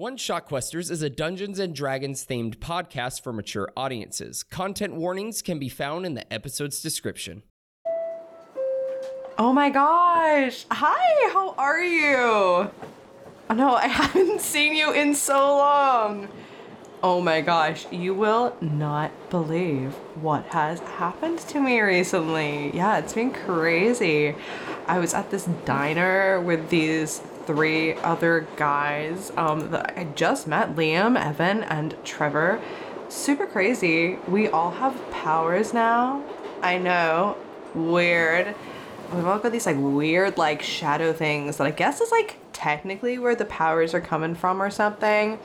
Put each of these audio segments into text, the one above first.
One Shot Questers is a Dungeons and Dragons themed podcast for mature audiences. Content warnings can be found in the episode's description. Oh my gosh. Hi, how are you? Oh no, I haven't seen you in so long. Oh my gosh, you will not believe what has happened to me recently. Yeah, it's been crazy. I was at this diner with these three other guys um, that I just met Liam, Evan, and Trevor. Super crazy. We all have powers now. I know. Weird. We've all got these like weird like shadow things that I guess is like technically where the powers are coming from or something.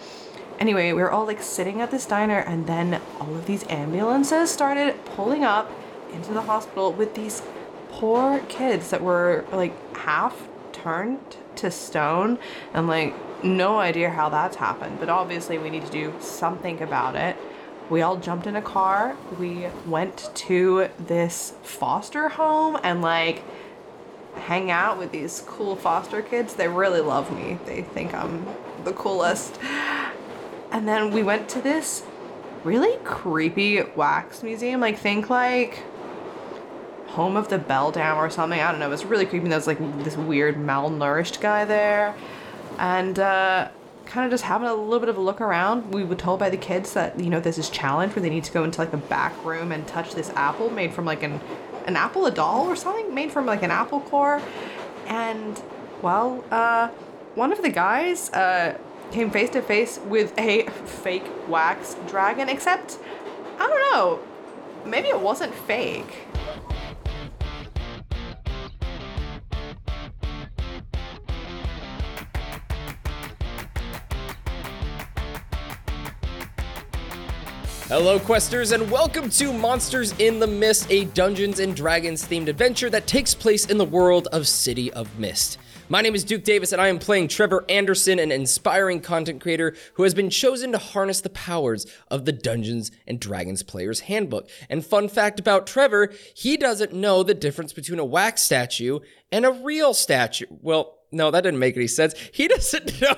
Anyway, we were all like sitting at this diner and then all of these ambulances started pulling up into the hospital with these poor kids that were like half turned to stone and like no idea how that's happened but obviously we need to do something about it. We all jumped in a car we went to this foster home and like hang out with these cool foster kids. They really love me. They think i'm the coolest. And then we went to this really creepy wax museum like think like home of the Beldam or something. I don't know. It was really creepy. There was like this weird malnourished guy there. And uh, kind of just having a little bit of a look around. We were told by the kids that, you know, there's this challenge where they need to go into like the back room and touch this apple made from like an, an apple, a doll or something made from like an apple core. And, well, uh, one of the guys uh, came face to face with a fake wax dragon, except, I don't know, maybe it wasn't fake. Hello, Questers, and welcome to Monsters in the Mist, a Dungeons and Dragons themed adventure that takes place in the world of City of Mist. My name is Duke Davis, and I am playing Trevor Anderson, an inspiring content creator who has been chosen to harness the powers of the Dungeons and Dragons Player's Handbook. And fun fact about Trevor, he doesn't know the difference between a wax statue and a real statue. Well, no, that didn't make any sense. He doesn't know.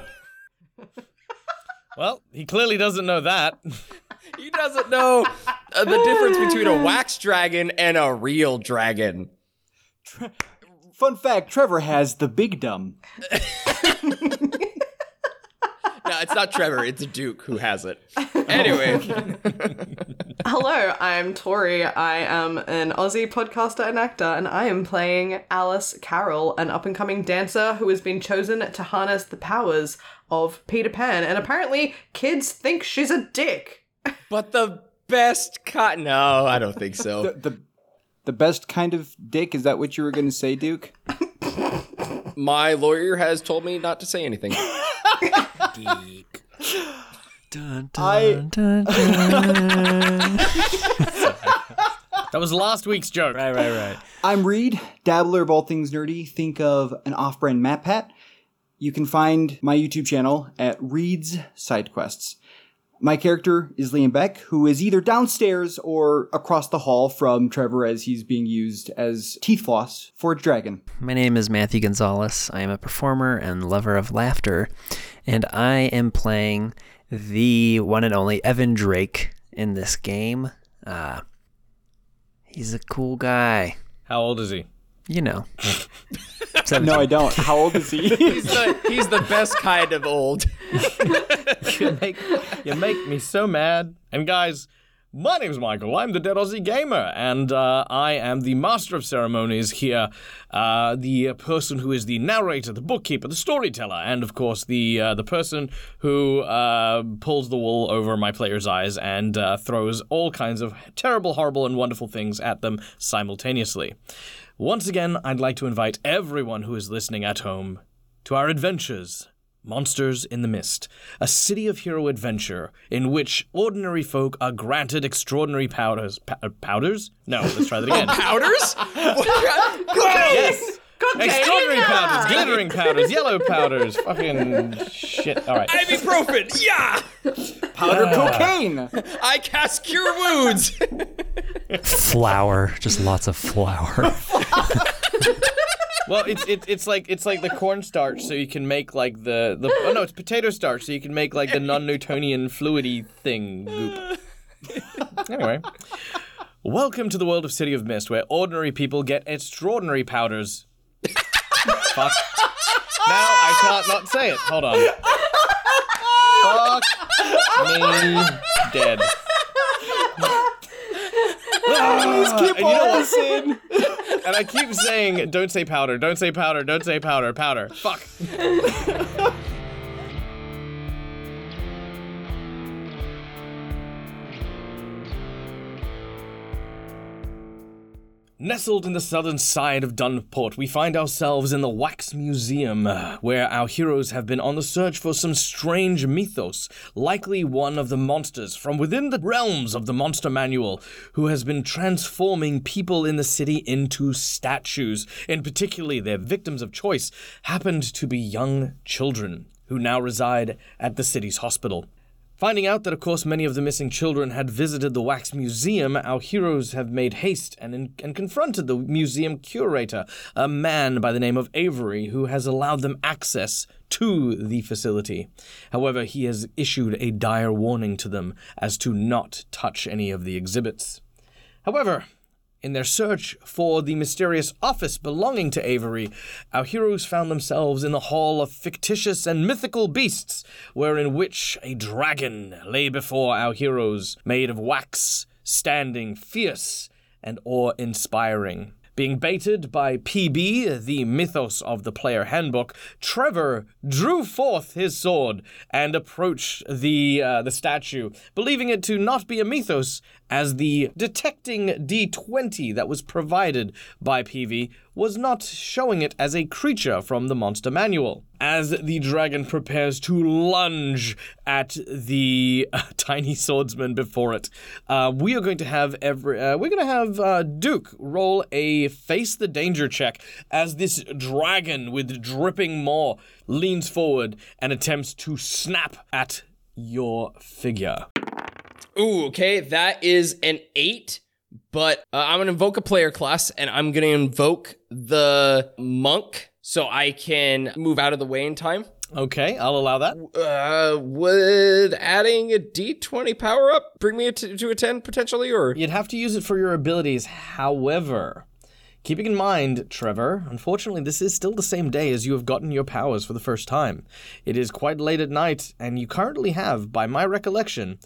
Well, he clearly doesn't know that. He doesn't know uh, the difference between a wax dragon and a real dragon. Fun fact Trevor has the big dumb. No, it's not Trevor, it's Duke who has it. Anyway, Hello, I'm Tori. I am an Aussie podcaster and actor, and I am playing Alice Carroll, an up and coming dancer who has been chosen to harness the powers of Peter Pan. And apparently, kids think she's a dick. But the best cut. No, I don't think so. The, the the best kind of dick is that what you were going to say, Duke? My lawyer has told me not to say anything. Dun, I- dun, dun. That was last week's joke. right, right, right. I'm Reid, dabbler of all things nerdy. Think of an off-brand map hat. You can find my YouTube channel at Reid's Side Quests. My character is Liam Beck, who is either downstairs or across the hall from Trevor as he's being used as teeth floss for a dragon. My name is Matthew Gonzalez. I am a performer and lover of laughter, and I am playing the one and only Evan Drake in this game. Uh, he's a cool guy, How old is he? you know. No, I don't. How old is he? He's the, he's the best kind of old. You make, you make me so mad. And guys, my name's Michael. I'm the Dead Aussie Gamer, and uh, I am the master of ceremonies here. Uh, the person who is the narrator, the bookkeeper, the storyteller, and of course the uh, the person who uh, pulls the wool over my players' eyes and uh, throws all kinds of terrible, horrible, and wonderful things at them simultaneously. Once again, I'd like to invite everyone who is listening at home to our adventures Monsters in the Mist, a city of hero adventure in which ordinary folk are granted extraordinary powders. Pow- uh, powders? No, let's try that again. Powders? yes! Extraordinary powders, glittering powders, yellow powders, fucking shit. All right. Ibuprofen, yeah! Powder cocaine. I cast cure wounds. flour, just lots of flour. Well, it's it's it's like it's like the cornstarch, so you can make like the the oh no, it's potato starch, so you can make like the non-Newtonian fluidy thing goop. anyway, welcome to the world of City of Mist, where ordinary people get extraordinary powders. Fuck. Now I can't not say it. Hold on. Fuck me dead. Ah, Keep and you know what? And I keep saying, don't say powder, don't say powder, don't say powder, powder. Fuck. Nestled in the southern side of Dunport, we find ourselves in the Wax Museum, where our heroes have been on the search for some strange mythos, likely one of the monsters from within the realms of the Monster Manual, who has been transforming people in the city into statues. In particularly, their victims of choice happened to be young children, who now reside at the city's hospital. Finding out that, of course, many of the missing children had visited the Wax Museum, our heroes have made haste and, and confronted the museum curator, a man by the name of Avery, who has allowed them access to the facility. However, he has issued a dire warning to them as to not touch any of the exhibits. However, in their search for the mysterious office belonging to Avery, our heroes found themselves in the hall of fictitious and mythical beasts, wherein which a dragon lay before our heroes, made of wax, standing fierce and awe-inspiring. Being baited by PB, the mythos of the player handbook, Trevor drew forth his sword and approached the uh, the statue, believing it to not be a mythos, as the detecting D20 that was provided by PB was not showing it as a creature from the monster manual. As the dragon prepares to lunge at the uh, tiny swordsman before it, uh, we are going to have every uh, we're going to have uh, Duke roll a face the danger check as this dragon with dripping maw leans forward and attempts to snap at your figure. Ooh, okay, that is an eight. But uh, I'm gonna invoke a player class, and I'm gonna invoke the monk so I can move out of the way in time. Okay, I'll allow that. Uh, would adding a D20 power up bring me to, to a 10 potentially, or You'd have to use it for your abilities. However, keeping in mind, Trevor, unfortunately, this is still the same day as you have gotten your powers for the first time. It is quite late at night, and you currently have, by my recollection,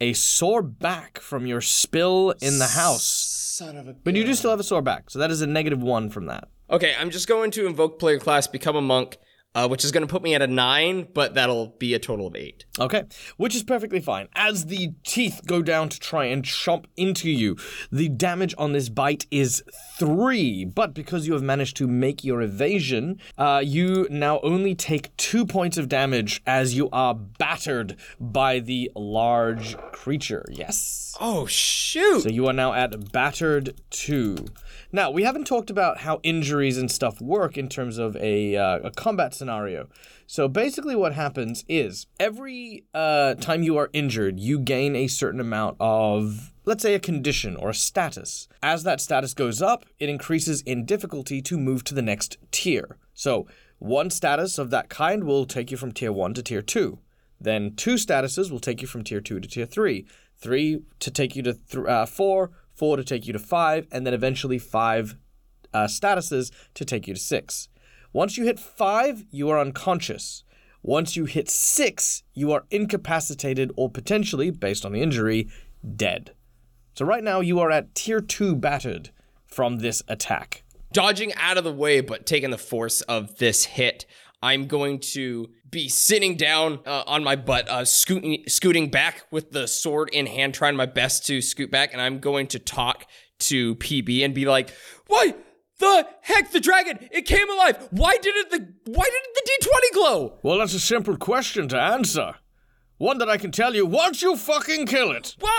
a sore back from your spill in the house. son of a? But you do still have a sore back, so that is a negative one from that. Okay, I'm just going to invoke player class, become a monk, uh, which is gonna put me at a nine, but that'll be a total of eight. Okay, which is perfectly fine. As the teeth go down to try and chomp into you, the damage on this bite is three. But because you have managed to make your evasion, uh, you now only take two points of damage as you are battered by the large creature. Yes. Oh shoot! So you are now at battered two. Now we haven't talked about how injuries and stuff work in terms of a, uh, a combat scenario. So basically, what happens is every uh, time you are injured, you gain a certain amount of, let's say, a condition or a status. As that status goes up, it increases in difficulty to move to the next tier. So one status of that kind will take you from tier one to tier two. Then two statuses will take you from tier two to tier three. Three to take you to th- uh, four, four to take you to five, and then eventually five uh, statuses to take you to six. Once you hit five, you are unconscious. Once you hit six, you are incapacitated or potentially, based on the injury, dead. So right now you are at tier two battered from this attack. dodging out of the way, but taking the force of this hit. I'm going to be sitting down uh, on my butt, uh, scooting, scooting back with the sword in hand, trying my best to scoot back, and I'm going to talk to PB and be like, "Why the heck, the dragon? It came alive. Why didn't the Why didn't the D20 glow?" Well, that's a simple question to answer. One that I can tell you, once you fucking kill it. Well,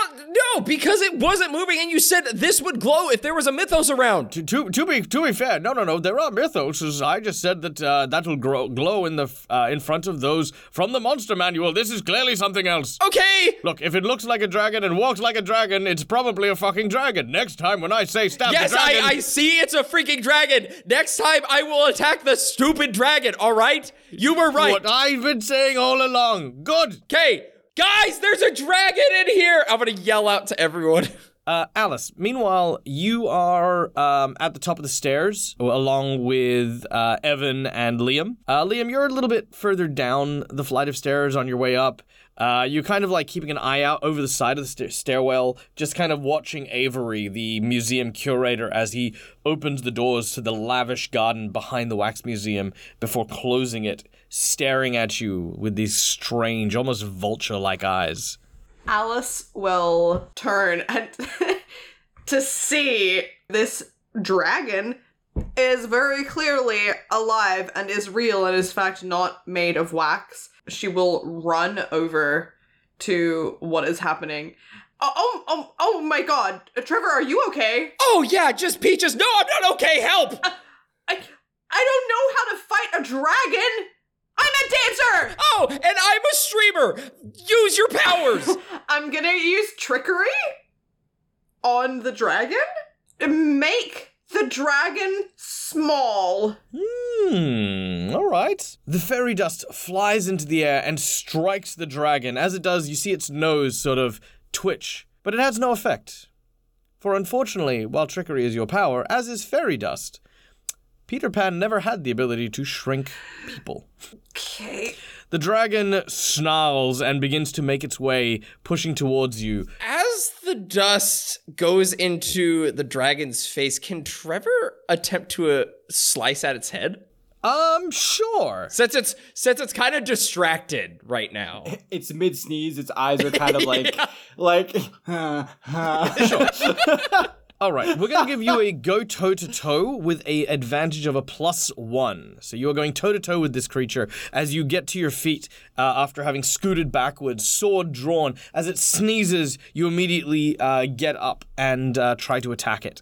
no, because it wasn't moving, and you said this would glow if there was a mythos around. To, to, to be to be fair, no, no, no. There are mythos. I just said that uh, that'll grow, glow in the uh, in front of those from the monster manual. This is clearly something else. Okay. Look, if it looks like a dragon and walks like a dragon, it's probably a fucking dragon. Next time when I say stab Yes, the dragon, yes, I, I see it's a freaking dragon. Next time I will attack the stupid dragon, all right? You were right. what I've been saying all along. Good. Okay, guys, there's a dragon in here. I'm gonna yell out to everyone. Uh, Alice, meanwhile, you are um, at the top of the stairs along with uh, Evan and Liam. Uh, Liam, you're a little bit further down the flight of stairs on your way up. Uh, you're kind of like keeping an eye out over the side of the sta- stairwell, just kind of watching Avery, the museum curator, as he opens the doors to the lavish garden behind the wax museum before closing it, staring at you with these strange, almost vulture like eyes. Alice will turn and to see this dragon is very clearly alive and is real and is in fact not made of wax. She will run over to what is happening. Oh, oh, oh, oh my god. Trevor, are you okay? oh yeah, just peaches. No, I'm not okay. Help! I I don't know how to fight a dragon. I'm a dancer. Oh, and I'm a streamer. Use your powers. I'm gonna use trickery on the dragon. Make the dragon small. Hmm, all right. The fairy dust flies into the air and strikes the dragon. As it does, you see its nose sort of twitch, but it has no effect. For unfortunately, while trickery is your power, as is fairy dust, Peter Pan never had the ability to shrink people. Okay. The dragon snarls and begins to make its way, pushing towards you. As the dust goes into the dragon's face, can Trevor attempt to uh, slice at its head? Um, sure. Since it's since it's kind of distracted right now. It's mid sneeze. Its eyes are kind of like, like, All right, we're going to give you a go toe to toe with a advantage of a plus one. So you are going toe to toe with this creature as you get to your feet uh, after having scooted backwards, sword drawn. As it sneezes, you immediately uh, get up and uh, try to attack it.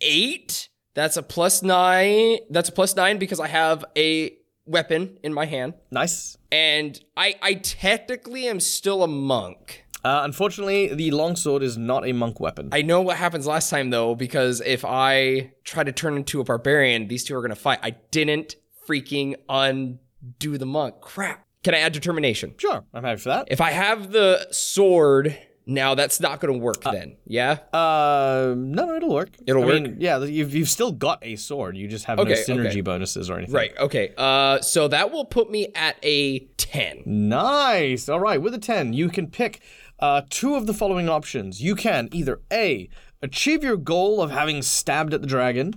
Eight. That's a plus nine. That's a plus nine because I have a weapon in my hand, Nice. and I I technically am still a monk. Uh, unfortunately, the longsword is not a monk weapon. I know what happens last time though, because if I try to turn into a barbarian, these two are gonna fight. I didn't freaking undo the monk. Crap. Can I add determination? sure, I'm happy for that. If I have the sword now, that's not gonna work then. Yeah. Uh, no, no, it'll work. It'll I work? Mean, yeah, you've, you've still got a sword. You just have no synergy okay. bonuses or anything. Right. Okay. Uh, so that will put me at a ten. Nice. All right. With a 10, you can pick uh, two of the following options. You can either A, achieve your goal of having stabbed at the dragon,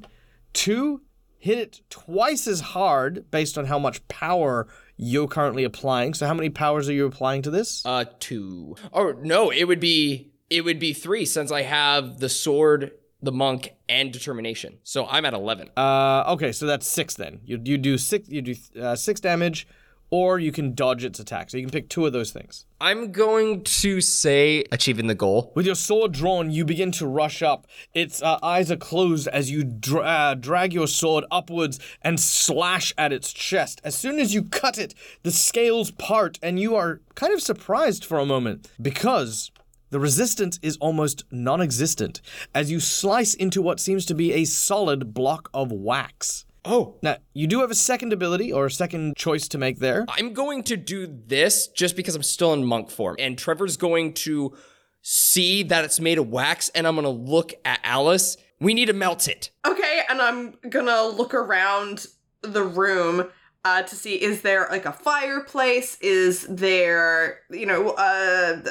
two, hit it twice as hard based on how much power you're currently applying. So, how many powers are you applying to this? Uh, two. Or no, it would be it would be three since I have the sword, the monk, and determination. So I'm at eleven. Uh, okay, so that's six then. You, you do six. You do uh, six damage, or you can dodge its attack. So you can pick two of those things. I'm going to say achieving the goal. With your sword drawn, you begin to rush up. Its uh, eyes are closed as you dra- uh, drag your sword upwards and slash at its chest. As soon as you cut it, the scales part, and you are kind of surprised for a moment because the resistance is almost non existent as you slice into what seems to be a solid block of wax. Oh. Now, you do have a second ability or a second choice to make there. I'm going to do this just because I'm still in monk form. And Trevor's going to see that it's made of wax, and I'm going to look at Alice. We need to melt it. Okay, and I'm gonna look around the room uh, to see is there like a fireplace? Is there, you know, uh,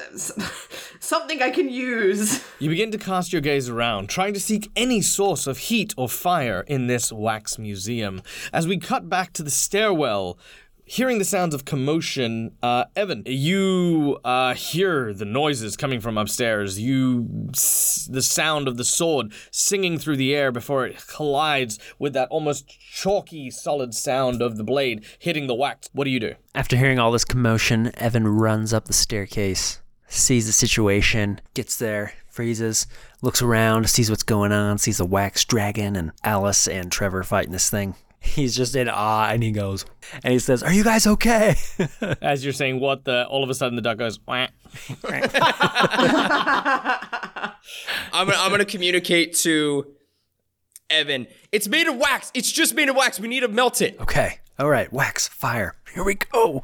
something I can use? You begin to cast your gaze around, trying to seek any source of heat or fire in this wax museum. As we cut back to the stairwell, hearing the sounds of commotion, uh, Evan, you uh, hear the noises coming from upstairs. You, s- the sound of the sword singing through the air before it collides with that almost chalky, solid sound of the blade hitting the wax. What do you do? After hearing all this commotion, Evan runs up the staircase, sees the situation, gets there, freezes, looks around, sees what's going on, sees the wax dragon and Alice and Trevor fighting this thing. He's just in awe and he goes, and he says, Are you guys okay? As you're saying what, the all of a sudden the duck goes. Wah. I'm gonna, I'm gonna communicate to Evan. It's made of wax. It's just made of wax. We need to melt it. okay. All right, wax, fire. Here we go.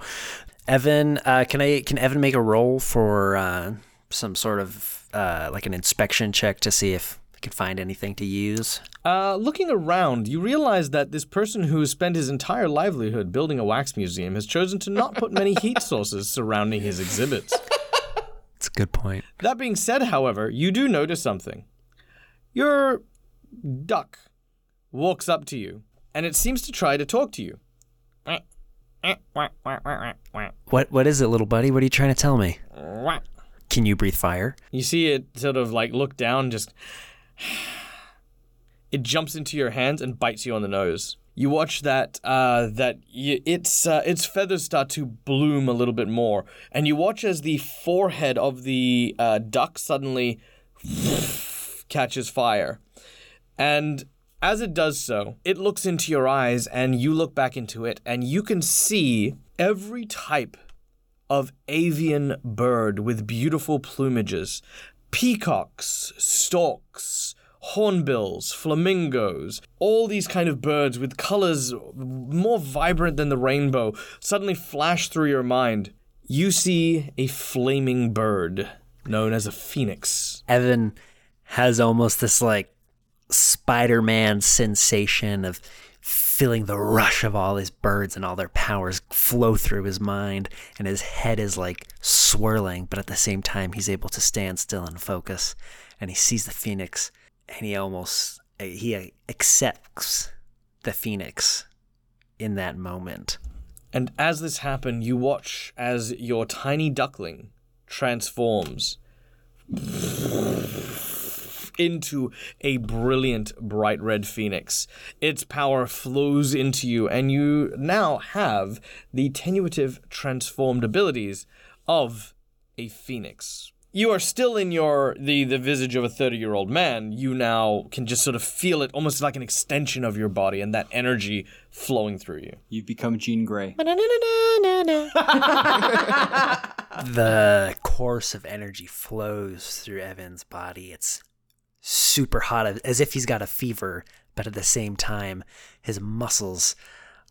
Evan, uh, can I can Evan make a roll for uh, some sort of uh, like an inspection check to see if can find anything to use? Uh, looking around, you realize that this person who has spent his entire livelihood building a wax museum has chosen to not put many heat sources surrounding his exhibits. It's a good point. That being said, however, you do notice something. Your duck walks up to you, and it seems to try to talk to you. What what is it, little buddy? What are you trying to tell me? Can you breathe fire? You see it sort of like look down, just. It jumps into your hands and bites you on the nose. You watch that uh, that y- its uh, its feathers start to bloom a little bit more, and you watch as the forehead of the uh, duck suddenly catches fire, and as it does so, it looks into your eyes, and you look back into it, and you can see every type of avian bird with beautiful plumages peacocks, storks, hornbills, flamingos, all these kind of birds with colors more vibrant than the rainbow suddenly flash through your mind. You see a flaming bird known as a phoenix. Evan has almost this like Spider Man sensation of feeling the rush of all these birds and all their powers flow through his mind, and his head is like swirling, but at the same time, he's able to stand still and focus. And he sees the phoenix, and he almost he accepts the phoenix in that moment. And as this happens, you watch as your tiny duckling transforms into a brilliant bright red phoenix. Its power flows into you, and you now have the tenuative transformed abilities of a phoenix. You are still in your the the visage of a 30-year-old man. You now can just sort of feel it almost like an extension of your body and that energy flowing through you. You've become Jean Grey. the course of energy flows through Evan's body. It's super hot, as if he's got a fever, but at the same time, his muscles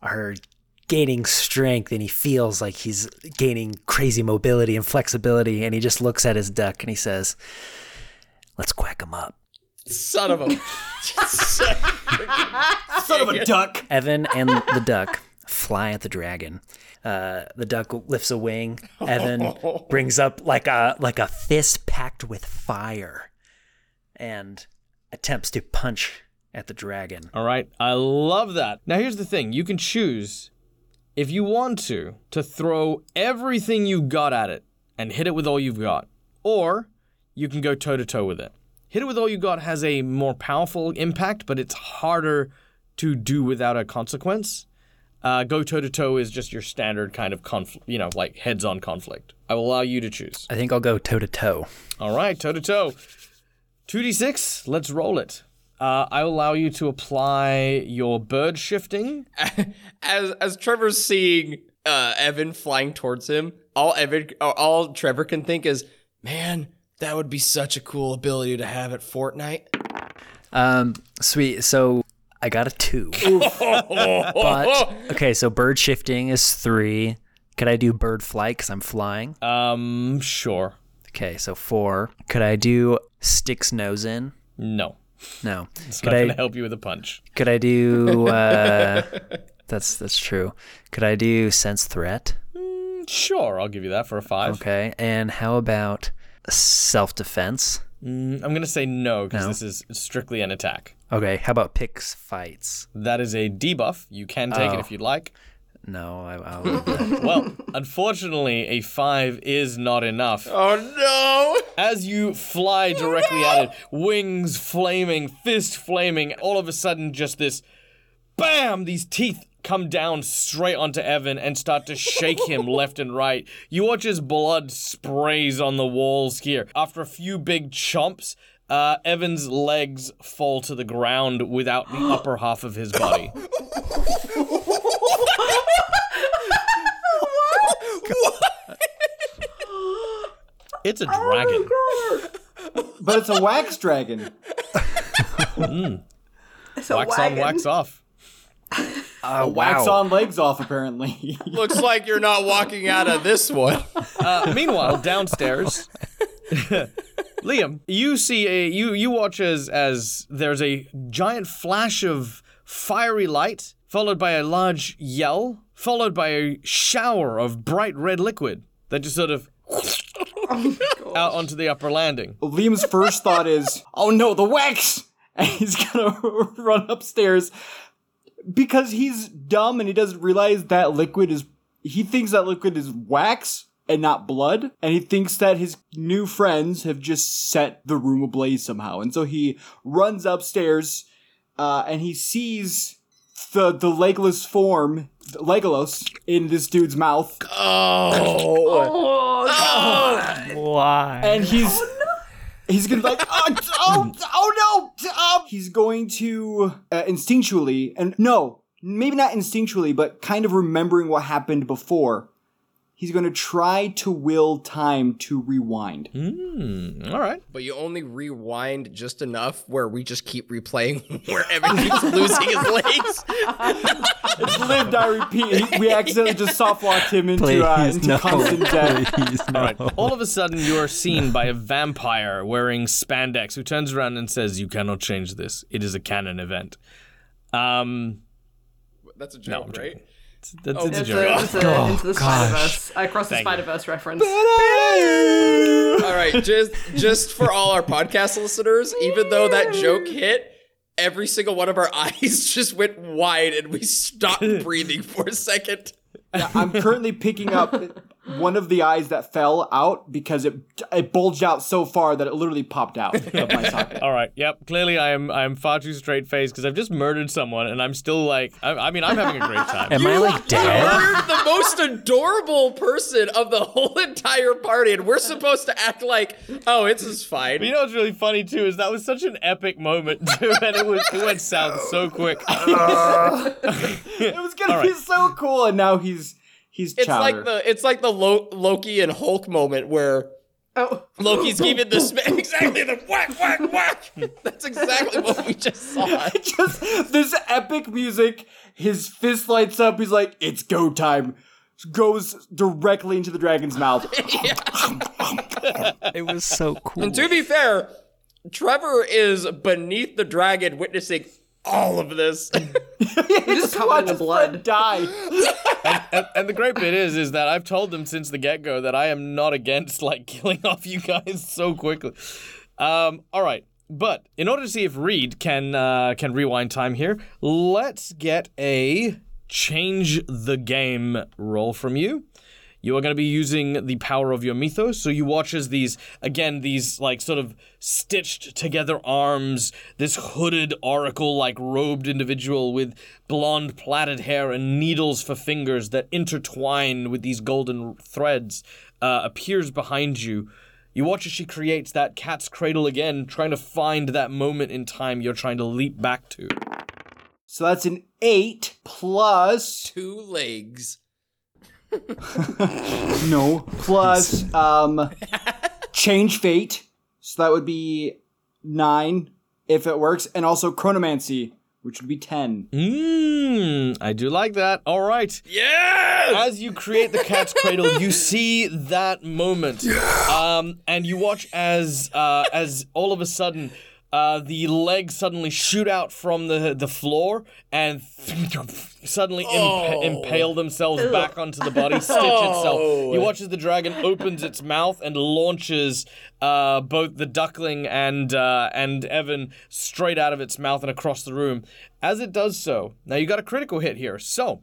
are gaining strength and he feels like he's gaining crazy mobility and flexibility. And he just looks at his duck and he says, Let's quack him up. Son of a. Son of a duck. Evan and the duck fly at the dragon. Uh, the duck lifts a wing. Evan brings up like a like a fist packed with fire, and attempts to punch at the dragon. All right, I love that. Now here's the thing: you can choose if you want to to throw everything you've got at it and hit it with all you've got, or you can go toe to toe with it. Hit it with all you got has a more powerful impact, but it's harder to do without a consequence. Uh, go toe to toe is just your standard kind of conflict, you know, like heads on conflict. I will allow you to choose. I think I'll go toe to toe. All right, toe to toe. 2d6, let's roll it. Uh, I will allow you to apply your bird shifting. as as Trevor's seeing uh, Evan flying towards him, all Evan, all Trevor can think is, "Man, that would be such a cool ability to have at Fortnite." Um, sweet. So I got a two. but okay, so bird shifting is three. Could I do bird flight because I'm flying? Um, sure. Okay, so four. Could I do sticks nose in? No. No. It's could not I going to help you with a punch. could I do uh that's that's true. Could I do sense threat? Sure, I'll give you that for a five. Okay. And how about self defense? Mm, I'm going to say no because No. this is strictly an attack. Okay, how about picks fights? That is a debuff. You can take it Oh. if you'd like. No, I, I'll leave that. Well, unfortunately, a five is not enough. Oh no! As you fly directly at it, wings flaming, fist flaming, all of a sudden, just this bam! These teeth come down straight onto Evan and start to shake him left and right. You watch his blood sprays on the walls here. After a few big chomps, uh, Evan's legs fall to the ground without the upper half of his body. It's a dragon. But it's a wax dragon. It's a wax on, wax off. Uh, Wax wow. on, legs off, apparently. Looks like you're not walking out of this one. Uh, meanwhile, downstairs, Liam, you see a you you watch as as there's a giant flash of fiery light, followed by a large yell, followed by a shower of bright red liquid that just sort of out onto the upper landing. Liam's first thought is, "Oh no, the wax!" And he's gonna run upstairs because he's dumb and he doesn't realize that liquid is. He thinks that liquid is wax and not blood, and he thinks that his new friends have just set the room ablaze somehow. And so he runs upstairs, uh, and he sees the the legless form, Legolas, in this dude's mouth, Oh. Why? and he's he's gonna be like oh, oh, oh no um, he's going to uh, instinctually and no maybe not instinctually but kind of remembering what happened before he's going to try to will time to rewind Hmm. All right. But you only rewind just enough where we just keep replaying where Evan keeps losing his legs. it's lived, I repeat we accidentally just soft locked him into, uh, into no. constant death Please, no. All right. All of a sudden, you are seen by a vampire wearing spandex who turns around and says, "You cannot change this. It is a canon event." Um, That's a no, joke, I'm right? joking. It's, that's, oh, oh, it's a It's, joke. a, it's a, into the Spider-Verse. I crossed the Thank. Spider-Verse reference. All right, just just for all our podcast listeners, even though that joke hit, every single one of our eyes just went wide and we stopped breathing for a second. Yeah, i'm currently picking up one of the eyes that fell out because it it bulged out so far that it literally popped out of my socket All right. Yep. Clearly, I am. I am far too straight faced because I've just murdered someone, and I'm still like. I, I mean, I'm having a great time. Am I like dead? You're the most adorable person of the whole entire party, and we're supposed to act like, oh, it's just But fine. you know what's really funny too is that was such an epic moment too, and it was it went south so quick. it was gonna All be so cool and now he's he's It's chowder. like the it's like the Lo- Loki and Hulk moment where Oh, Loki's giving the sma- exactly the whack whack whack. That's exactly what we just saw. just this epic music. His fist lights up. He's like, "It's go time." Goes directly into the dragon's mouth. It was so cool. And to be fair, Trevor is beneath the dragon witnessing all of this. just covered in Watch his blood. friend die. and, and the great bit is, is that I've told them since the get go that I am not against like killing off you guys so quickly. Um, all right, but in order to see if Reid can uh, can rewind time here, let's get a change the game roll from you. You are going to be using the power of your mythos. So you watch as these, again, these like sort of stitched together arms, this hooded oracle like robed individual with blonde plaited hair and needles for fingers that intertwine with these golden threads uh, appears behind you. You watch as she creates that cat's cradle again, trying to find that moment in time you're trying to leap back to. So that's an eight plus Two legs. no plus um change fate. So that would be nine if it works, and also chronomancy, which would be ten. Mmm, I do like that. All right. Yes! as you create the cat's cradle, you see that moment, um, and you watch as uh, as all of a sudden. Uh, the legs suddenly shoot out from the the floor and suddenly impa- impale themselves back onto the body, stitch itself. You watch as the dragon opens its mouth and launches uh, both the duckling and uh, and Evan straight out of its mouth and across the room. As it does so, now you got a critical hit here. So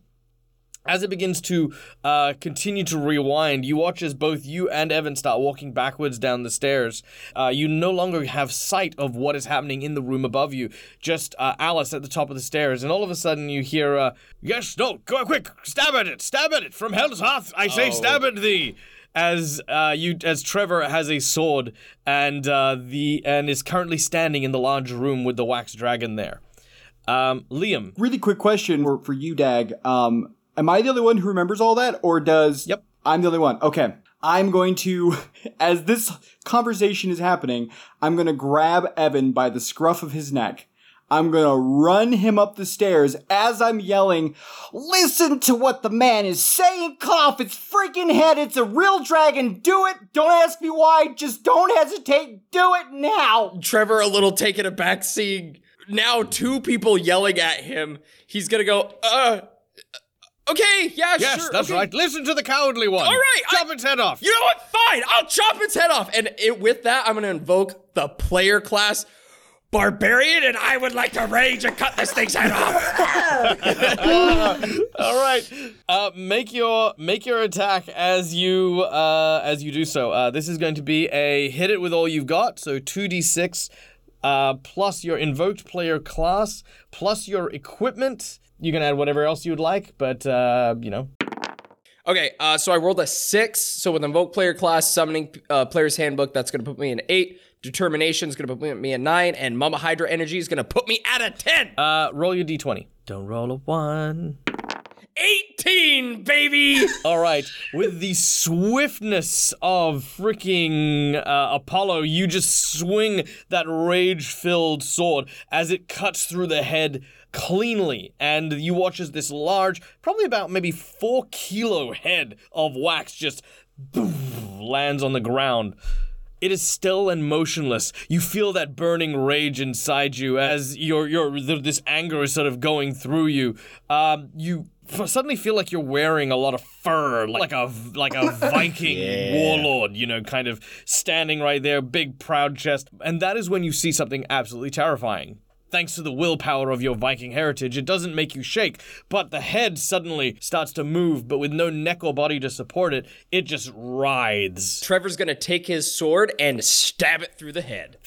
As it begins to uh, continue to rewind, you watch as both you and Evan start walking backwards down the stairs. Uh, you no longer have sight of what is happening in the room above you, just uh, Alice at the top of the stairs. And all of a sudden, you hear, uh, Yes, no, go quick, stab at it, stab at it, from hell's hearth, I say, stab at thee as uh, you as Trevor has a sword and uh, the and is currently standing in the large room with the wax dragon there. Um, Liam, Really quick question for, for you, Dag. Um, am I the only one who remembers all that, or does? Yep. I'm the only one. Okay. I'm going to, as this conversation is happening, I'm going to grab Evan by the scruff of his neck. I'm going to run him up the stairs as I'm yelling, Listen to what the man is saying! Cut off its freaking head! It's a real dragon! Do it! Don't ask me why! Just don't hesitate! Do it now! Trevor a little taken aback seeing now two people yelling at him. He's gonna go, uh, okay, yeah, sure. yes, sure. that's okay. right. Listen to the cowardly one. All right, chop I- its head off. You know what? Fine, I'll chop its head off. And it, with that, I'm gonna invoke the player class barbarian, and I would like to rage and cut this thing's head off. All right, uh, make your make your attack as you uh, as you do so. Uh, this is going to be a hit it with all you've got. So two d six uh, plus your invoked player class plus your equipment. You can add whatever else you'd like, but uh, you know. okay, uh, so I rolled a six. So with invoke player class, summoning uh, player's handbook, that's gonna put me in eight. Determination is gonna put me at nine, and Mama Hydra energy is gonna put me at a ten. Uh, roll your d20. Don't roll a one. 18, baby. All right, with the swiftness of freaking uh, Apollo, you just swing that rage-filled sword as it cuts through the head cleanly, and you watch as this large, probably about maybe four kilo head of wax just boom, lands on the ground. It is still and motionless. You feel that burning rage inside you as your your this anger is sort of going through you. Um, you f- suddenly feel like you're wearing a lot of fur, like a like a Viking warlord. You know, kind of standing right there, big proud chest, and that is when you see something absolutely terrifying. Thanks to the willpower of your Viking heritage, it doesn't make you shake, but the head suddenly starts to move, but with no neck or body to support it, it just writhes. Trevor's gonna take his sword and stab it through the head.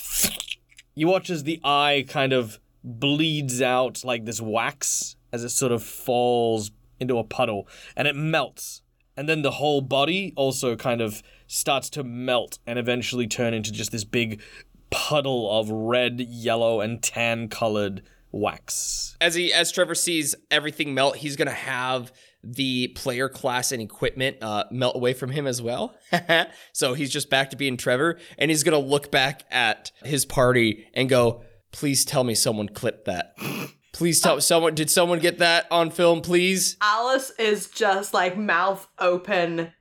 You watch as the eye kind of bleeds out like this wax as it sort of falls into a puddle and it melts. And then the whole body also kind of starts to melt and eventually turn into just this big puddle of red, yellow, and tan colored wax. As he as Trevor sees everything melt, he's gonna have the player class and equipment uh, melt away from him as well. so he's just back to being Trevor, and he's gonna look back at his party and go, "Please tell me someone clipped that. Please tell someone. Did someone get that on film? Please." Alice is just like mouth open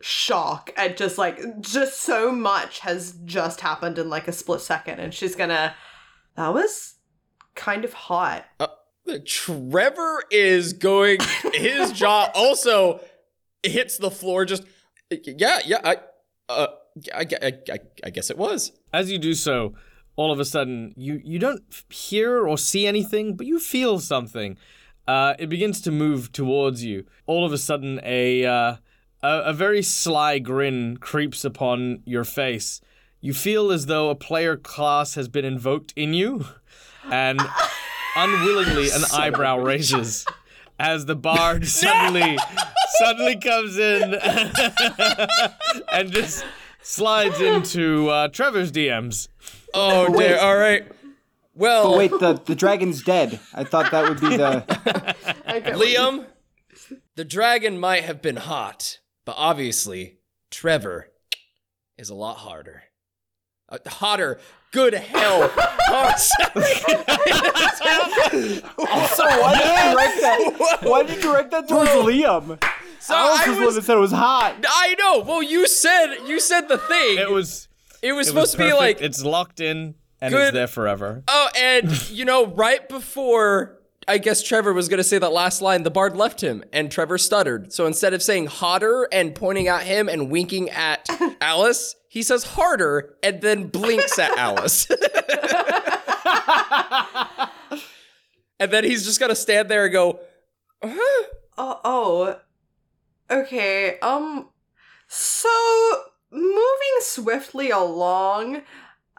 shock at just like just so much has just happened in like a split second and she's gonna that was kind of hot Trevor is going. His jaw also hits the floor. Just yeah, yeah. I, uh, I, I, I, I guess it was. As you do so, all of a sudden, you, you don't hear or see anything, but you feel something. Uh, it begins to move towards you. All of a sudden, a, uh, a a very sly grin creeps upon your face. You feel as though a player class has been invoked in you, and unwillingly, an eyebrow raises as the bard suddenly suddenly comes in and just slides into uh, Trevor's DMs. Oh dear. All right. Well, Oh, wait, the, the dragon's dead. I thought that would be the. Liam, the dragon might have been hot, but obviously Trevor is a lot harder. Uh, hotter. Good hell. Oh, So why did you direct that? Why did you direct that towards Liam? so Alice I was the one was. that said it was hot. I know. Well, you said you said the thing. It was It was it supposed was to be like it's locked in and Good. it's there forever. Oh, and you know, right before I guess Trevor was gonna say that last line, the bard left him, and Trevor stuttered. So instead of saying hotter and pointing at him and winking at Alice, he says harder and then blinks at Alice. and then he's just gonna stand there and go, huh? uh, oh. Okay, um so moving swiftly along,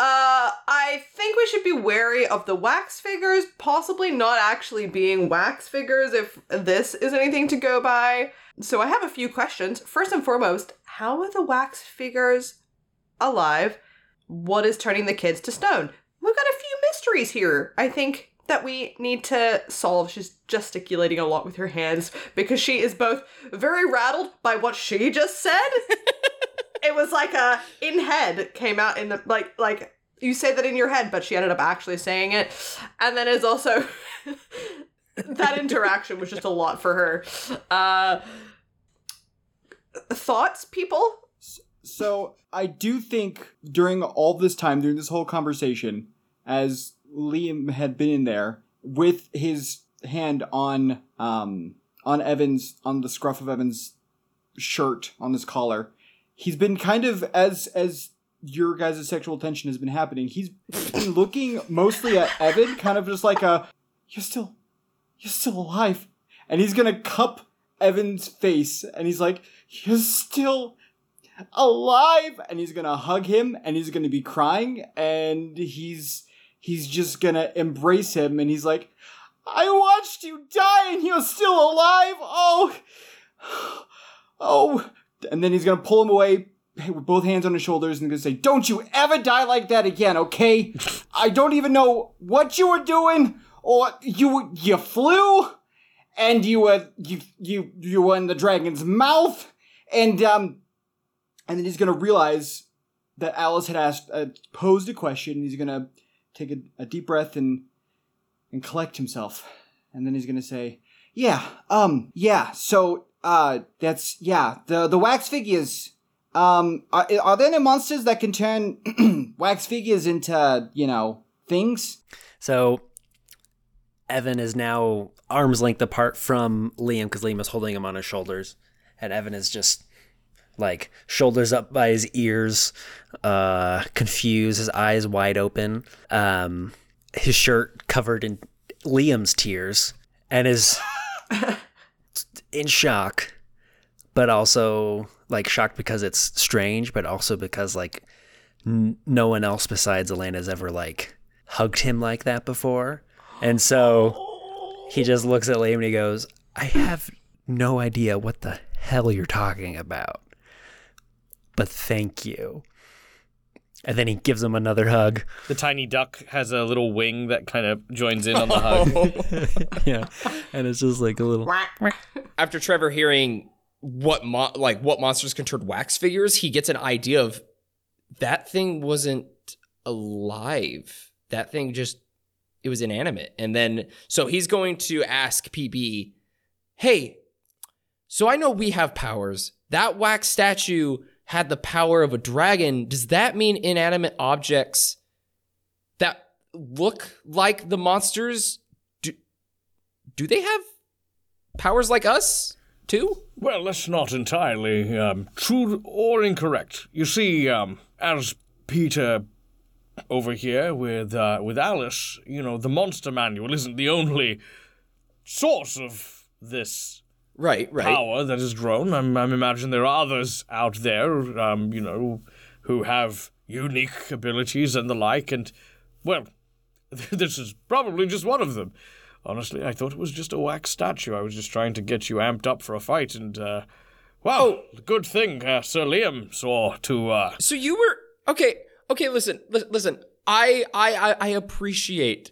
uh I think we should be wary of the wax figures possibly not actually being wax figures if this is anything to go by. So I have a few questions. First and foremost, how are the wax figures alive? What is turning the kids to stone? We've got a few mysteries here. I think that we need to solve. She's gesticulating a lot with her hands because she is both very rattled by what she just said. it was like a in head came out in the like like you say that in your head, but she ended up actually saying it. And then is also that interaction was just a lot for her. Uh thoughts, people? So I do think during all this time, during this whole conversation, as Liam had been in there with his hand on um on Evan's on the scruff of Evan's shirt on his collar, he's been kind of as as your guys' sexual tension has been happening. He's been looking mostly at Evan, kind of just like a you're still you're still alive, and he's gonna cup Evan's face, and he's like you're still alive and he's gonna hug him and he's gonna be crying and he's he's just gonna embrace him and he's like i watched you die and you're still alive oh oh and then he's gonna pull him away with both hands on his shoulders and gonna say don't you ever die like that again okay i don't even know what you were doing or you you flew and you were you you you were in the dragon's mouth and um and then he's gonna realize that Alice had asked uh, posed a question. He's gonna take a, a deep breath and and collect himself, and then he's gonna say, "Yeah, um, yeah. So, uh, that's yeah. The the wax figures. Um, are, are there any monsters that can turn wax figures into you know things? So Evan is now arm's length apart from Liam because Liam is holding him on his shoulders, and Evan is just like shoulders up by his ears, uh, confused, his eyes wide open, um, his shirt covered in Liam's tears, and is in shock, but also like shocked because it's strange, but also because like n- no one else besides Elena has ever like hugged him like that before, and so he just looks at Liam and he goes, "I have no idea what the hell you're talking about." but thank you. And then he gives him another hug. The tiny duck has a little wing that kind of joins in on the hug. yeah. And it's just like a little After Trevor hearing what mo- like what monsters can turn wax figures, he gets an idea of that thing wasn't alive. That thing just it was inanimate. And then so he's going to ask PB, "Hey, so I know we have powers. That wax statue had the power of a dragon. Does that mean inanimate objects that look like the monsters do, do they have powers like us too? Well, that's not entirely um, true or incorrect. You see, um, as Peter over here with uh, with Alice, you know, the monster manual isn't the only source of this Right, right. power that is grown. I'm, I'm imagining there are others out there, um, you know, who have unique abilities and the like, and, well, this is probably just one of them. Honestly, I thought it was just a wax statue. I was just trying to get you amped up for a fight, and, uh, wow, good thing uh, Sir Liam saw to, uh, So you were okay. Okay, listen, li- listen. I, I, I, I appreciate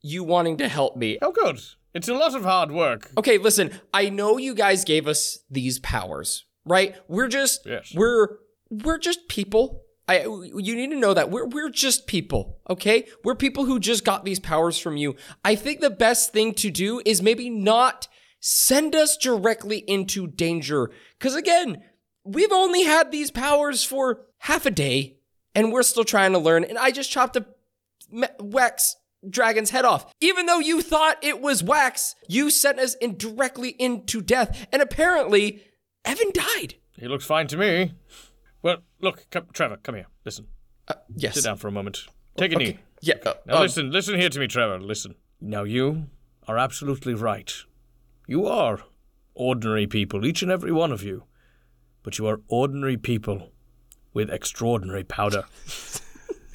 you wanting to help me. oh, good. It's a lot of hard work. Okay, listen. I know you guys gave us these powers, right? We're just, Yes. we're, we're just people. I, you need to know that we're, we're just people. Okay, we're people who just got these powers from you. I think the best thing to do is maybe not send us directly into danger, because again, we've only had these powers for half a day, and we're still trying to learn. And I just chopped a wax dragon's head off. Even though you thought it was wax, you sent us in directly into death. And apparently, Evan died. He looks fine to me. Well, look, come, Trevor, come here. Listen. Yes. Sit down for a moment. Take a knee. Yeah. uh, Now um, listen, listen here to me, Trevor. Listen. Now you are absolutely right. You are ordinary people, each and every one of you. But you are ordinary people with extraordinary powder.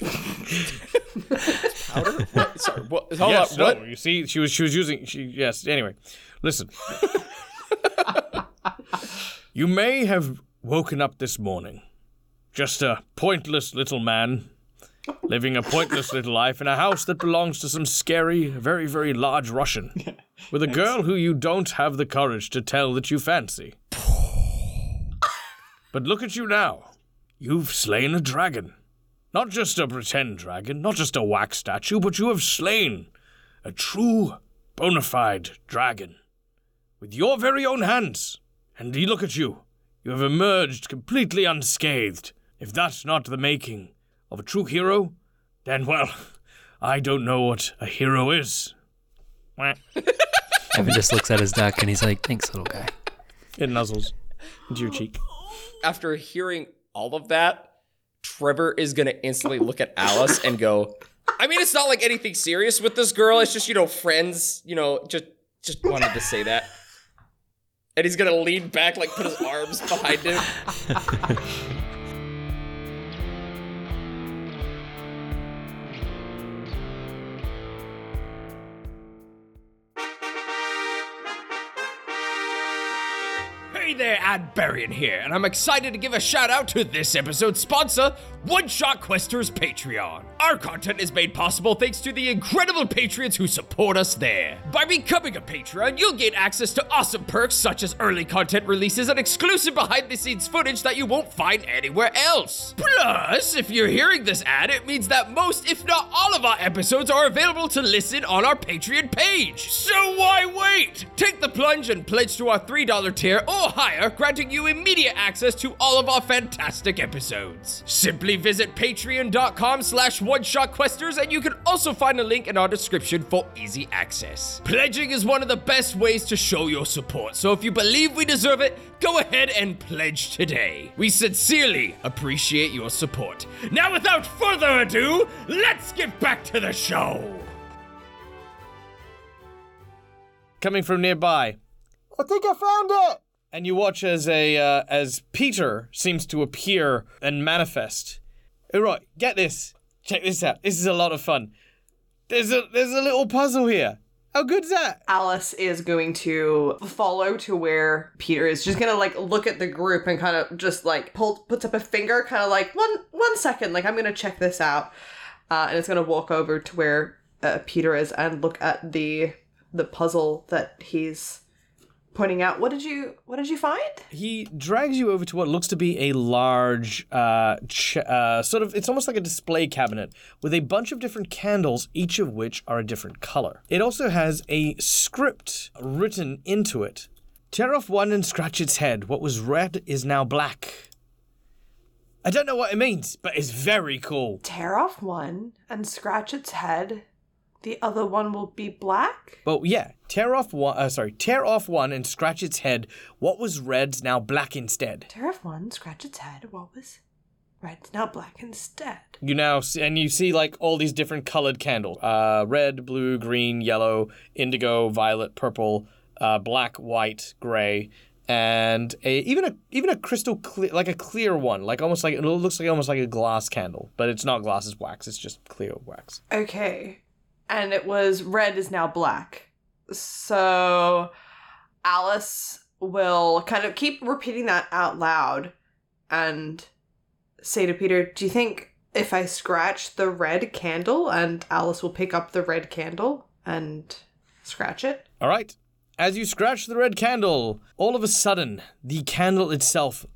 Powder? What? Sorry. What? Hold yes, no, What? you see, she was she was using she yes. Anyway, listen. you may have woken up this morning, just a pointless little man, living a pointless little life in a house that belongs to some scary, very very large Russian, with a girl who you don't have the courage to tell that you fancy. But look at you now. You've slain a dragon. Not just a pretend dragon, not just a wax statue, but you have slain a true, bona fide dragon. With your very own hands. And you look at you. You have emerged completely unscathed. If that's not the making of a true hero, then, well, I don't know what a hero is. Mwah. Evan just looks at his duck and he's like, "Thanks, little guy." It nuzzles into your cheek. After hearing all of that, Trevor is gonna instantly look at Alice and go, I mean, it's not like anything serious with this girl. It's just, you know, friends, you know, just just wanted to say that. And he's gonna lean back, like put his arms behind him. There, Adbarian here, and I'm excited to give a shout out to this episode's sponsor, One Shot Questers Patreon. Our content is made possible thanks to the incredible patrons who support us there. By becoming a patron, you'll gain access to awesome perks such as early content releases and exclusive behind the scenes footage that you won't find anywhere else. Plus, if you're hearing this ad, it means that most, if not all of our episodes are available to listen on our Patreon page. So why wait? Take the plunge and pledge to our $3 tier or higher, granting you immediate access to all of our fantastic episodes. Simply visit patreon.com slash one-shot-questers and you can also find a link in our description for easy access. Pledging is one of the best ways to show your support, so if you believe we deserve it, go ahead and pledge today. We sincerely appreciate your support. Now without further ado, let's get back to the show. coming from nearby. I think I found it. And you watch as a uh, as Peter seems to appear and manifest. All right, get this. Check this out. This is a lot of fun. There's a there's a little puzzle here. How good's that? Alice is going to follow to where Peter is. She's gonna like look at the group and kind of just like pull puts up a finger, kind of like one one second, like I'm gonna check this out, uh, and it's gonna walk over to where uh, Peter is and look at the the puzzle that he's pointing out. What did you What did you find? He drags you over to what looks to be a large, uh, ch- uh, sort of, it's almost like a display cabinet with a bunch of different candles, each of which are a different color. It also has a script written into it. Tear off one and scratch its head. What was red is now black. I don't know what it means, but it's very cool. Tear off one and scratch its head. The other one will be black. Well, yeah, tear off one. Uh, sorry, tear off one and scratch its head. What was red's now black instead. Tear off one, scratch its head. What was red? Now black instead. You now see, and you see like all these different colored candles: uh, red, blue, green, yellow, indigo, violet, purple, uh, black, white, gray, and a even a even a crystal clear, like a clear one, like almost like it looks like almost like a glass candle, but it's not glass; it's wax. It's just clear wax. Okay. And it was red is now black. So Alice will kind of keep repeating that out loud and say to Peter, Do you think if I scratch the red candle and Alice will pick up the red candle and scratch it? All right. As you scratch the red candle, all of a sudden, the candle itself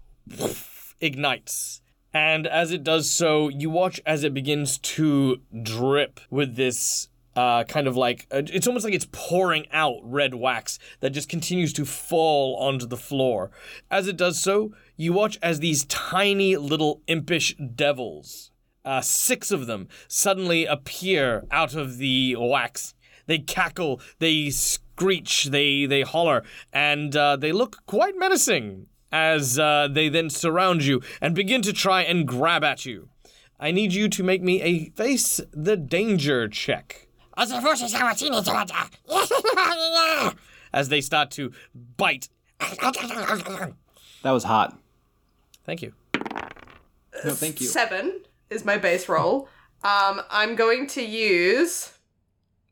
ignites. And as it does so, you watch as it begins to drip with this uh, kind of like uh, it's almost like it's pouring out red wax that just continues to fall onto the floor. As it does so, you watch as these tiny little impish devils, uh, six of them, suddenly appear out of the wax. They cackle, they screech, they they holler, and uh, they look quite menacing as uh, they then surround you and begin to try and grab at you. I need you to make me a face the danger check. As they start to bite That was hot. Thank you. No, thank you. Seven is my base roll. Um, I'm going to use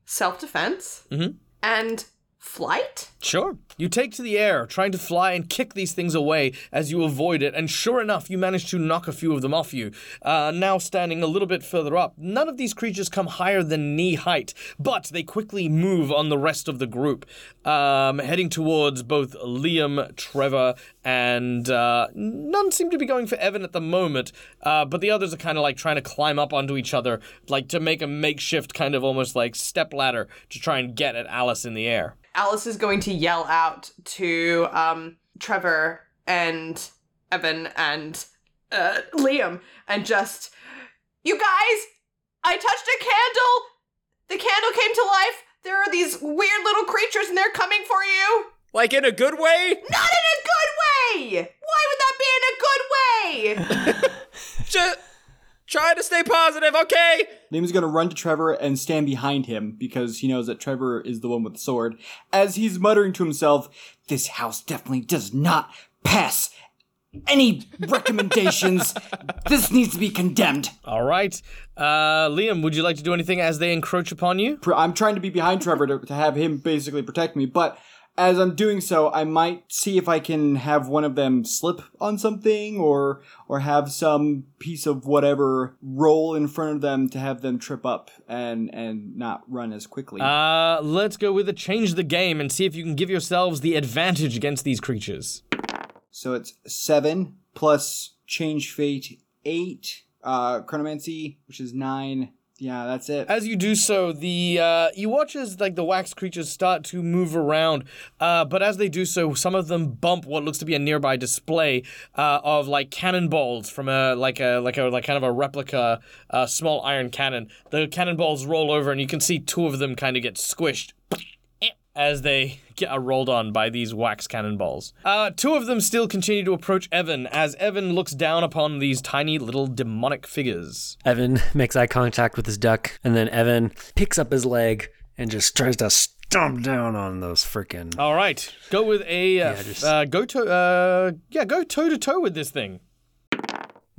self defense Mhm. and flight. Sure. You take to the air, trying to fly and kick these things away as you avoid it, and sure enough, you manage to knock a few of them off you. Uh, now standing a little bit further up, none of these creatures come higher than knee height, but they quickly move on the rest of the group, um, heading towards both Liam, Trevor, and uh, none seem to be going for Evan at the moment, uh, but the others are kind of like trying to climb up onto each other, like to make a makeshift kind of almost like step ladder to try and get at Alice in the air. Alice is going to yell out to um, Trevor and Evan and uh, Liam and just, you guys, I touched a candle. The candle came to life. There are these weird little creatures and they're coming for you. Like in a good way? Not in a good way. Why would that be in a good way? Just try to stay positive, okay? Liam's gonna run to Trevor and stand behind him because he knows that Trevor is the one with the sword. As he's muttering to himself, "This house definitely does not pass any recommendations. this needs to be condemned." All right. Uh, Liam, would you like to do anything as they encroach upon you? I'm trying to be behind Trevor to, to have him basically protect me, but as I'm doing so, I might see if I can have one of them slip on something or or have some piece of whatever roll in front of them to have them trip up and and not run as quickly. Uh, let's go with a change the game and see if you can give yourselves the advantage against these creatures. So it's seven plus change fate eight, uh, chronomancy, which is nine. Yeah, that's it. As you do so, the uh, you watch as like the wax creatures start to move around, uh, but as they do so, some of them bump what looks to be a nearby display uh, of like cannonballs from a like a like a like kind of a replica uh, small iron cannon. The cannonballs roll over, and you can see two of them kind of get squished as they get rolled on by these wax cannonballs. Uh, two of them still continue to approach Evan as Evan looks down upon these tiny little demonic figures. Evan makes eye contact with his duck, and then Evan picks up his leg and just tries to stomp down on those freaking. All right, go with a uh, Yeah, just- uh, go to uh, yeah, go toe to toe with this thing.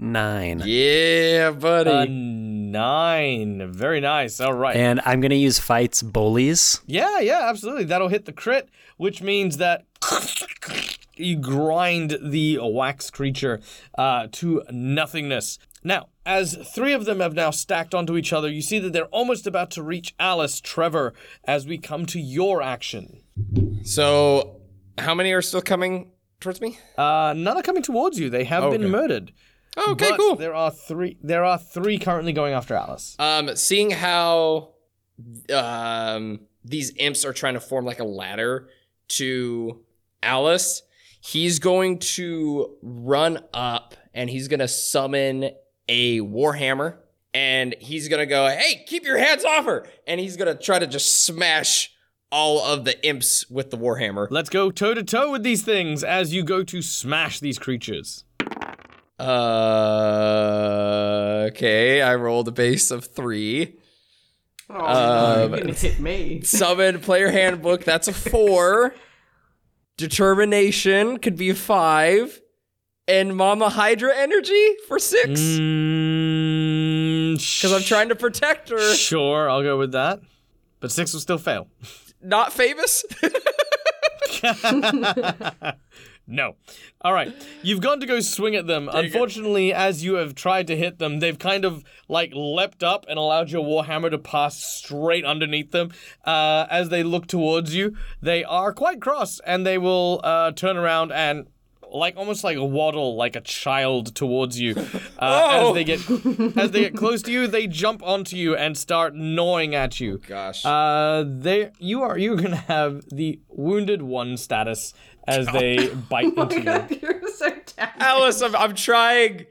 Nine. Yeah, buddy. A nine, very nice. All right, And I'm gonna use fights bullies. yeah, yeah, absolutely. That'll hit the crit, which means that you grind the wax creature uh, to nothingness. Now, as three of them have now stacked onto each other, you see that they're almost about to reach Alice, Trevor, as we come to your action. so, how many are still coming towards me? Uh, none are coming towards you. They have Okay. been murdered. Okay, But cool. There are three. There are three currently going after Alice. Um, seeing how um these imps are trying to form like a ladder to Alice, he's going to run up and he's gonna summon a warhammer and he's gonna go, "Hey, keep your hands off her!" And he's gonna try to just smash all of the imps with the warhammer. Let's go toe to toe with these things as you go to smash these creatures. Uh, okay, I rolled a base of three. Oh, Um, no, you can hit me. Summon player handbook, that's a four. Determination could be a five. And Mama Hydra energy for six. Mm, Because I'm trying to protect her. Sure, I'll go with that. But six will still fail. Not famous. No. All right. You've gone to go swing at them. Unfortunately, as you have tried to hit them, they've kind of like leapt up and allowed your warhammer to pass straight underneath them. Uh, as they look towards you, they are quite cross and they will uh, turn around and like almost like waddle like a child towards you. Uh, Oh. As they get as they get close to you, they jump onto you and start gnawing at you. Gosh. Uh, they you are you're gonna have the wounded one status as they bite Oh into my you. god, you're so talented. Alice, I'm, I'm trying.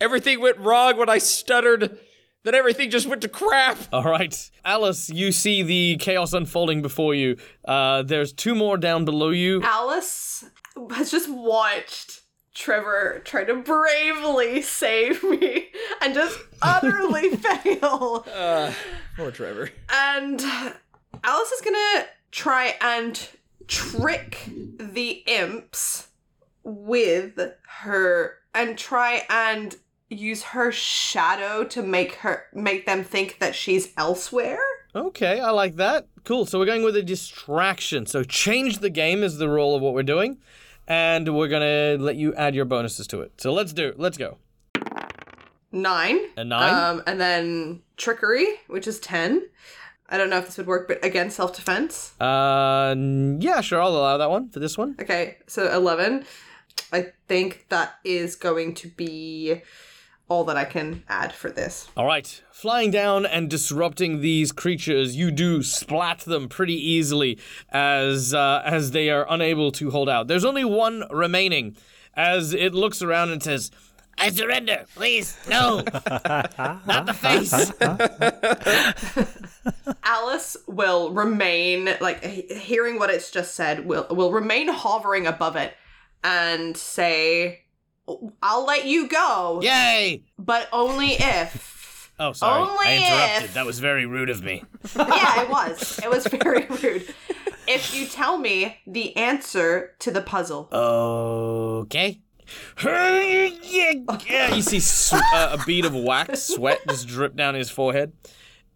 Everything went wrong when I stuttered. Then everything just went to crap. All right, Alice, you see the chaos unfolding before you. Uh, there's two more down below you. Alice has just watched Trevor try to bravely save me and just utterly fail. Uh, poor Trevor. And Alice is gonna try and trick the imps with her and try and use her shadow to make her make them think that she's elsewhere. Okay, I like that. Cool. So we're going with a distraction. So change the game is the rule of what we're doing, and we're gonna let you add your bonuses to it. So let's do. Let's go. Nine. A nine. Um, and then trickery, which is ten. I don't know if this would work, but again, self defense. Uh, yeah, sure. I'll allow that one for this one. Okay, so 11. I think that is going to be all that I can add for this. All right, flying down and disrupting these creatures, you do splat them pretty easily as uh, as they are unable to hold out. There's only one remaining, as it looks around and says, "I surrender, please, no, not the face." Alice will remain, like, hearing what it's just said, will, will remain hovering above it and say, I'll let you go, Yay! but only if. Oh, sorry, Only I interrupted. if- That was very rude of me. yeah, it was. It was very rude. If you tell me the answer to the puzzle. Okay. Yeah, you see sw- uh, a bead of wax sweat just drip down his forehead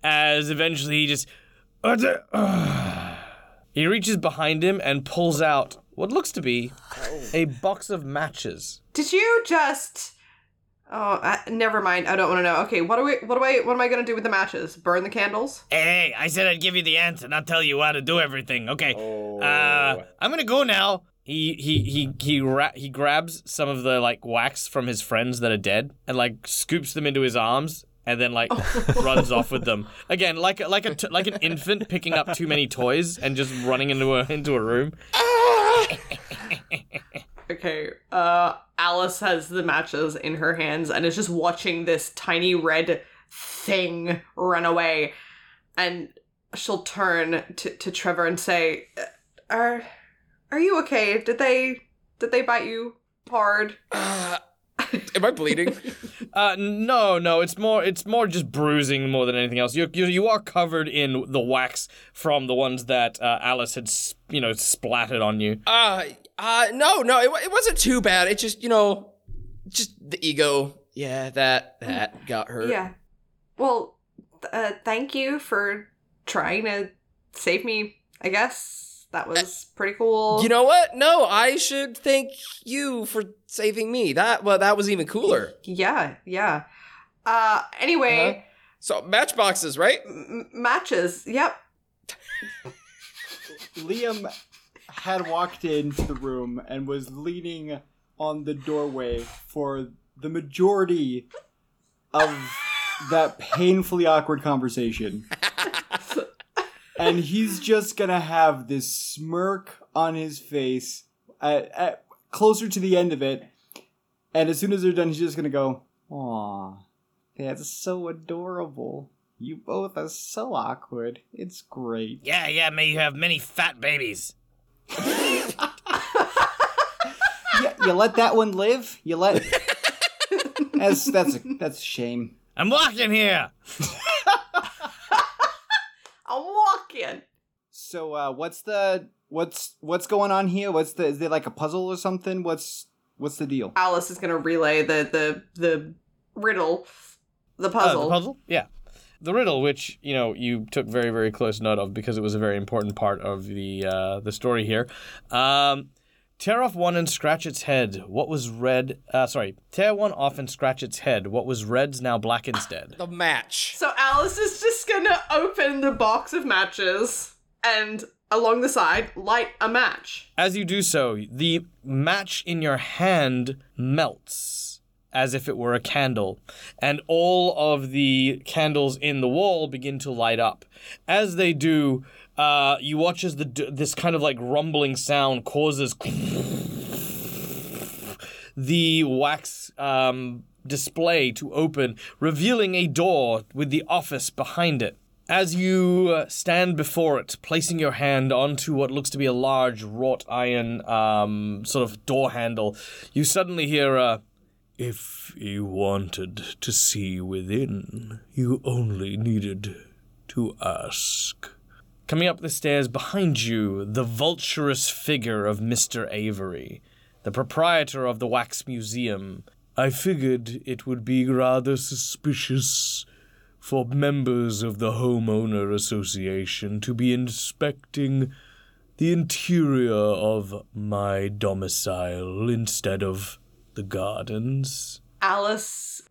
as eventually he just. He reaches behind him and pulls out what looks to be a box of matches. Did you just? Oh, uh, never mind. I don't want to know. Okay, what do we? What do I? What am I gonna do with the matches? Burn the candles? Hey, hey, I said I'd give you the answer, not tell you how to do everything. Okay. Uh, I'm gonna go now. He he he he ra- he grabs some of the like wax from his friends that are dead and like scoops them into his arms and then like runs off with them again like like a t- like an infant picking up too many toys and just running into a into a room. Okay. Uh, Alice has the matches in her hands and is just watching this tiny red thing run away, and she'll turn to to Trevor and say, "Uh, "Are are you okay? Did they did they bite you hard?" Uh, am I bleeding? Uh, no, no, it's more, it's more just bruising more than anything else. You, you, you are covered in the wax from the ones that uh, Alice had, you know, splattered on you. Uh, uh, no, no, it, it wasn't too bad. It just, you know, just the ego. Yeah, that that got hurt. Yeah. Well, uh, thank you for trying to save me. I guess that was pretty cool. You know what? No, I should thank you for saving me. That well, that was even cooler. Yeah, yeah. Uh, anyway, Uh-huh. So matchboxes, right? m- matches. Yep. Liam had walked into the room and was leaning on the doorway for the majority of that painfully awkward conversation. and he's just gonna have this smirk on his face at, at, closer to the end of it. And as soon as they're done, he's just gonna go, Aw, that's so adorable. You both are so awkward. It's great. Yeah, yeah, may you have many fat babies. Yeah, you let that one live. You let. That's that's a, that's a shame. I'm walking here. I'm walking. So, uh, what's the what's what's going on here? What's the is there like a puzzle or something? What's what's the deal? Alice is gonna relay the the the riddle, the Uh, puzzle. the puzzle? Yeah. The riddle, which you know you took very very close note of because it was a very important part of the uh, the story here. Um, tear off one and scratch its head. What was red? Uh, sorry, tear one off and scratch its head. What was red's now black instead. The match. So Alice is just gonna open the box of matches and along the side light a match. As you do so, the match in your hand melts as if it were a candle, and all of the candles in the wall begin to light up. As they do, uh, you watch as the this kind of like rumbling sound causes the wax um, display to open, revealing a door with the office behind it. As you uh, stand before it, placing your hand onto what looks to be a large wrought iron um, sort of door handle, you suddenly hear a. If you wanted to see within, you only needed to ask. Coming up the stairs behind you, the vulturous figure of Mr. Avery, the proprietor of the Wax Museum. I figured it would be rather suspicious for members of the Homeowner Association to be inspecting the interior of my domicile instead of the gardens. Alice,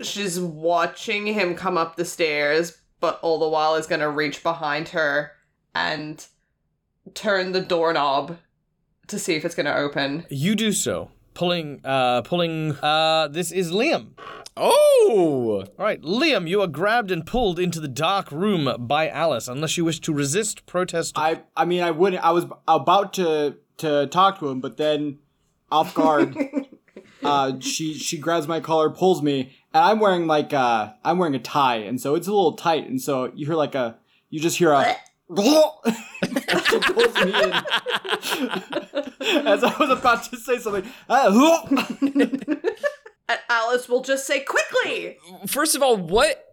she's watching him come up the stairs, but all the while is gonna reach behind her and turn the doorknob to see if it's gonna open. You do so, pulling, uh, pulling, uh, this is Liam. Oh! All right, Liam, you are grabbed and pulled into the dark room by Alice, unless you wish to resist, protest. I I mean I wouldn't I was about to to talk to him, but then off guard, uh, she she grabs my collar, pulls me, and I'm wearing like uh I'm wearing a tie, and so it's a little tight, and so you hear like a you just hear a. she pulls me in. As I was about to say something, uh, And Alice will just say, quickly! First of all, what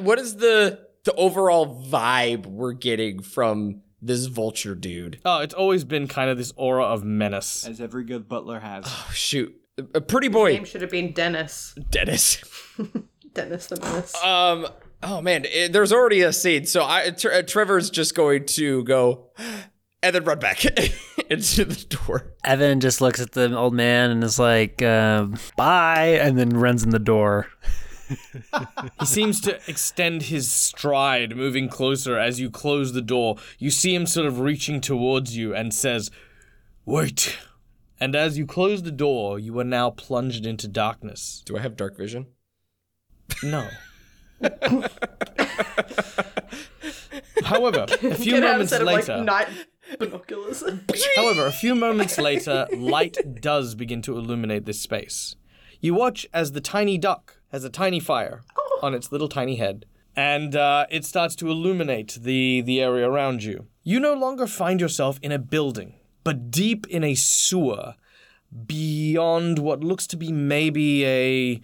what is the the overall vibe we're getting from this vulture dude? oh, it's always been kind of this aura of menace. as every good butler has. Oh, shoot. A pretty boy. Name should have been Dennis. Dennis. Dennis the Menace. Um oh man, it, there's already a scene. So I Tre- Trevor's just going to go and then run back into the door. Evan just looks at the old man and is like, uh, bye, and then runs in the door. He seems to extend his stride, moving closer as you close the door. You see him sort of reaching towards you and says, Wait. And as you close the door, you are now plunged into darkness. Do I have dark vision? No. However, a few Get out moments instead of later, like night binoculars. However, a few moments later, light does begin to illuminate this space. You watch as the tiny duck has a tiny fire on its little tiny head, and uh, it starts to illuminate the, the area around you. You no longer find yourself in a building, but deep in a sewer beyond what looks to be maybe a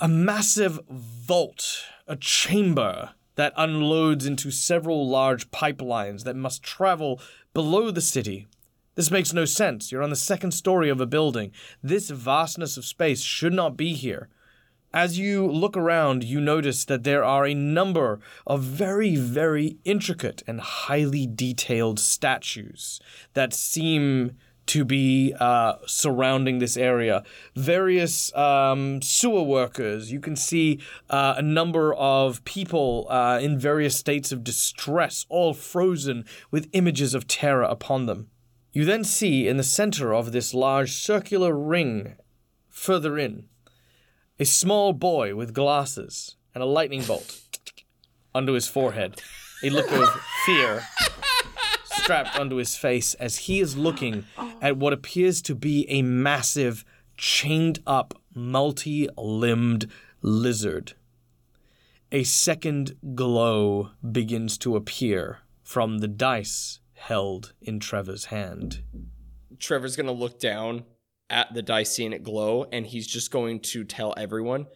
a massive vault, a chamber that unloads into several large pipelines that must travel below the city. This makes no sense. You're on the second story of a building. This vastness of space should not be here. As you look around, you notice that there are a number of very, very intricate and highly detailed statues that seem to be uh, surrounding this area. Various um, sewer workers. You can see uh, a number of people uh, in various states of distress, all frozen with images of terror upon them. You then see in the center of this large circular ring, further in, a small boy with glasses and a lightning bolt under his forehead, a look of fear strapped onto his face as he is looking oh. at what appears to be a massive, chained up, multi limbed lizard. A second glow begins to appear from the dice held in Trevor's hand. Trevor's gonna look down at the dice seeing it glow, and he's just going to tell everyone,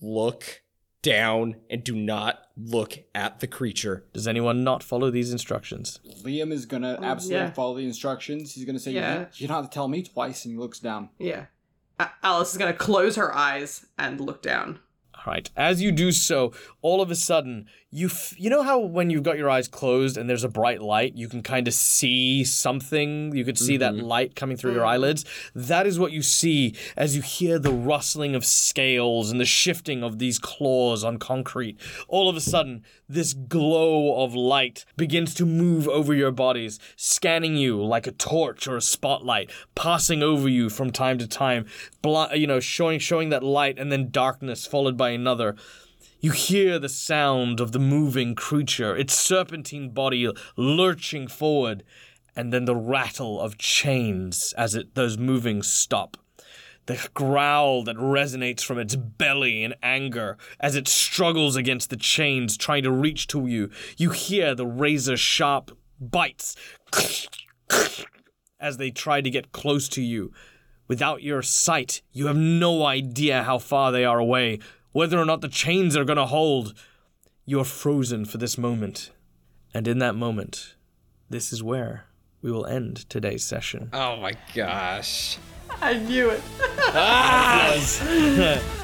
look down and do not look at the creature. Does anyone not follow these instructions? Liam is gonna oh, absolutely yeah. follow the instructions. He's gonna say, Yeah. you, you don't have to tell me twice, and he looks down. yeah. A- Alice is gonna close her eyes and look down. All right. As you do so, all of a sudden, you f- you know how when you've got your eyes closed and there's a bright light, you can kind of see something. You could see that mm-hmm. light coming through your eyelids. That is what you see as you hear the rustling of scales and the shifting of these claws on concrete. All of a sudden, this glow of light begins to move over your bodies, scanning you like a torch or a spotlight, passing over you from time to time, bl- you know, showing showing that light and then darkness followed by another. You hear the sound of the moving creature, its serpentine body lurching forward, and then the rattle of chains as it those moving stop. The growl that resonates from its belly in anger as it struggles against the chains trying to reach to you. You hear the razor sharp bites as they try to get close to you. Without your sight, you have no idea how far they are away, whether or not the chains are going to hold. You are frozen for this moment. And in that moment, this is where we will end today's session. Oh my gosh. I knew it. Ah!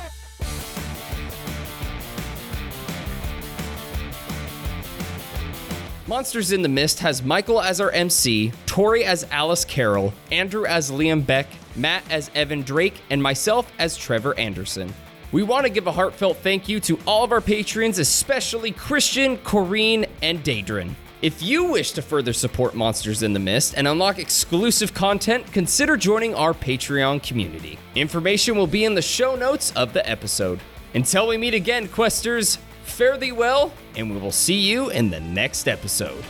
Monsters in the Mist has Michael as our MC, Tori as Alice Carrol, Andrew as Liam Beck, Matt as Evan Drake, and myself as Trevor Anderson. We want to give a heartfelt thank you to all of our patrons, especially Christian, Corrine, and Daedrin. If you wish to further support Monsters in the Mist and unlock exclusive content, consider joining our Patreon community. Information will be in the show notes of the episode. Until we meet again, Questers, fare thee well, and we will see you in the next episode.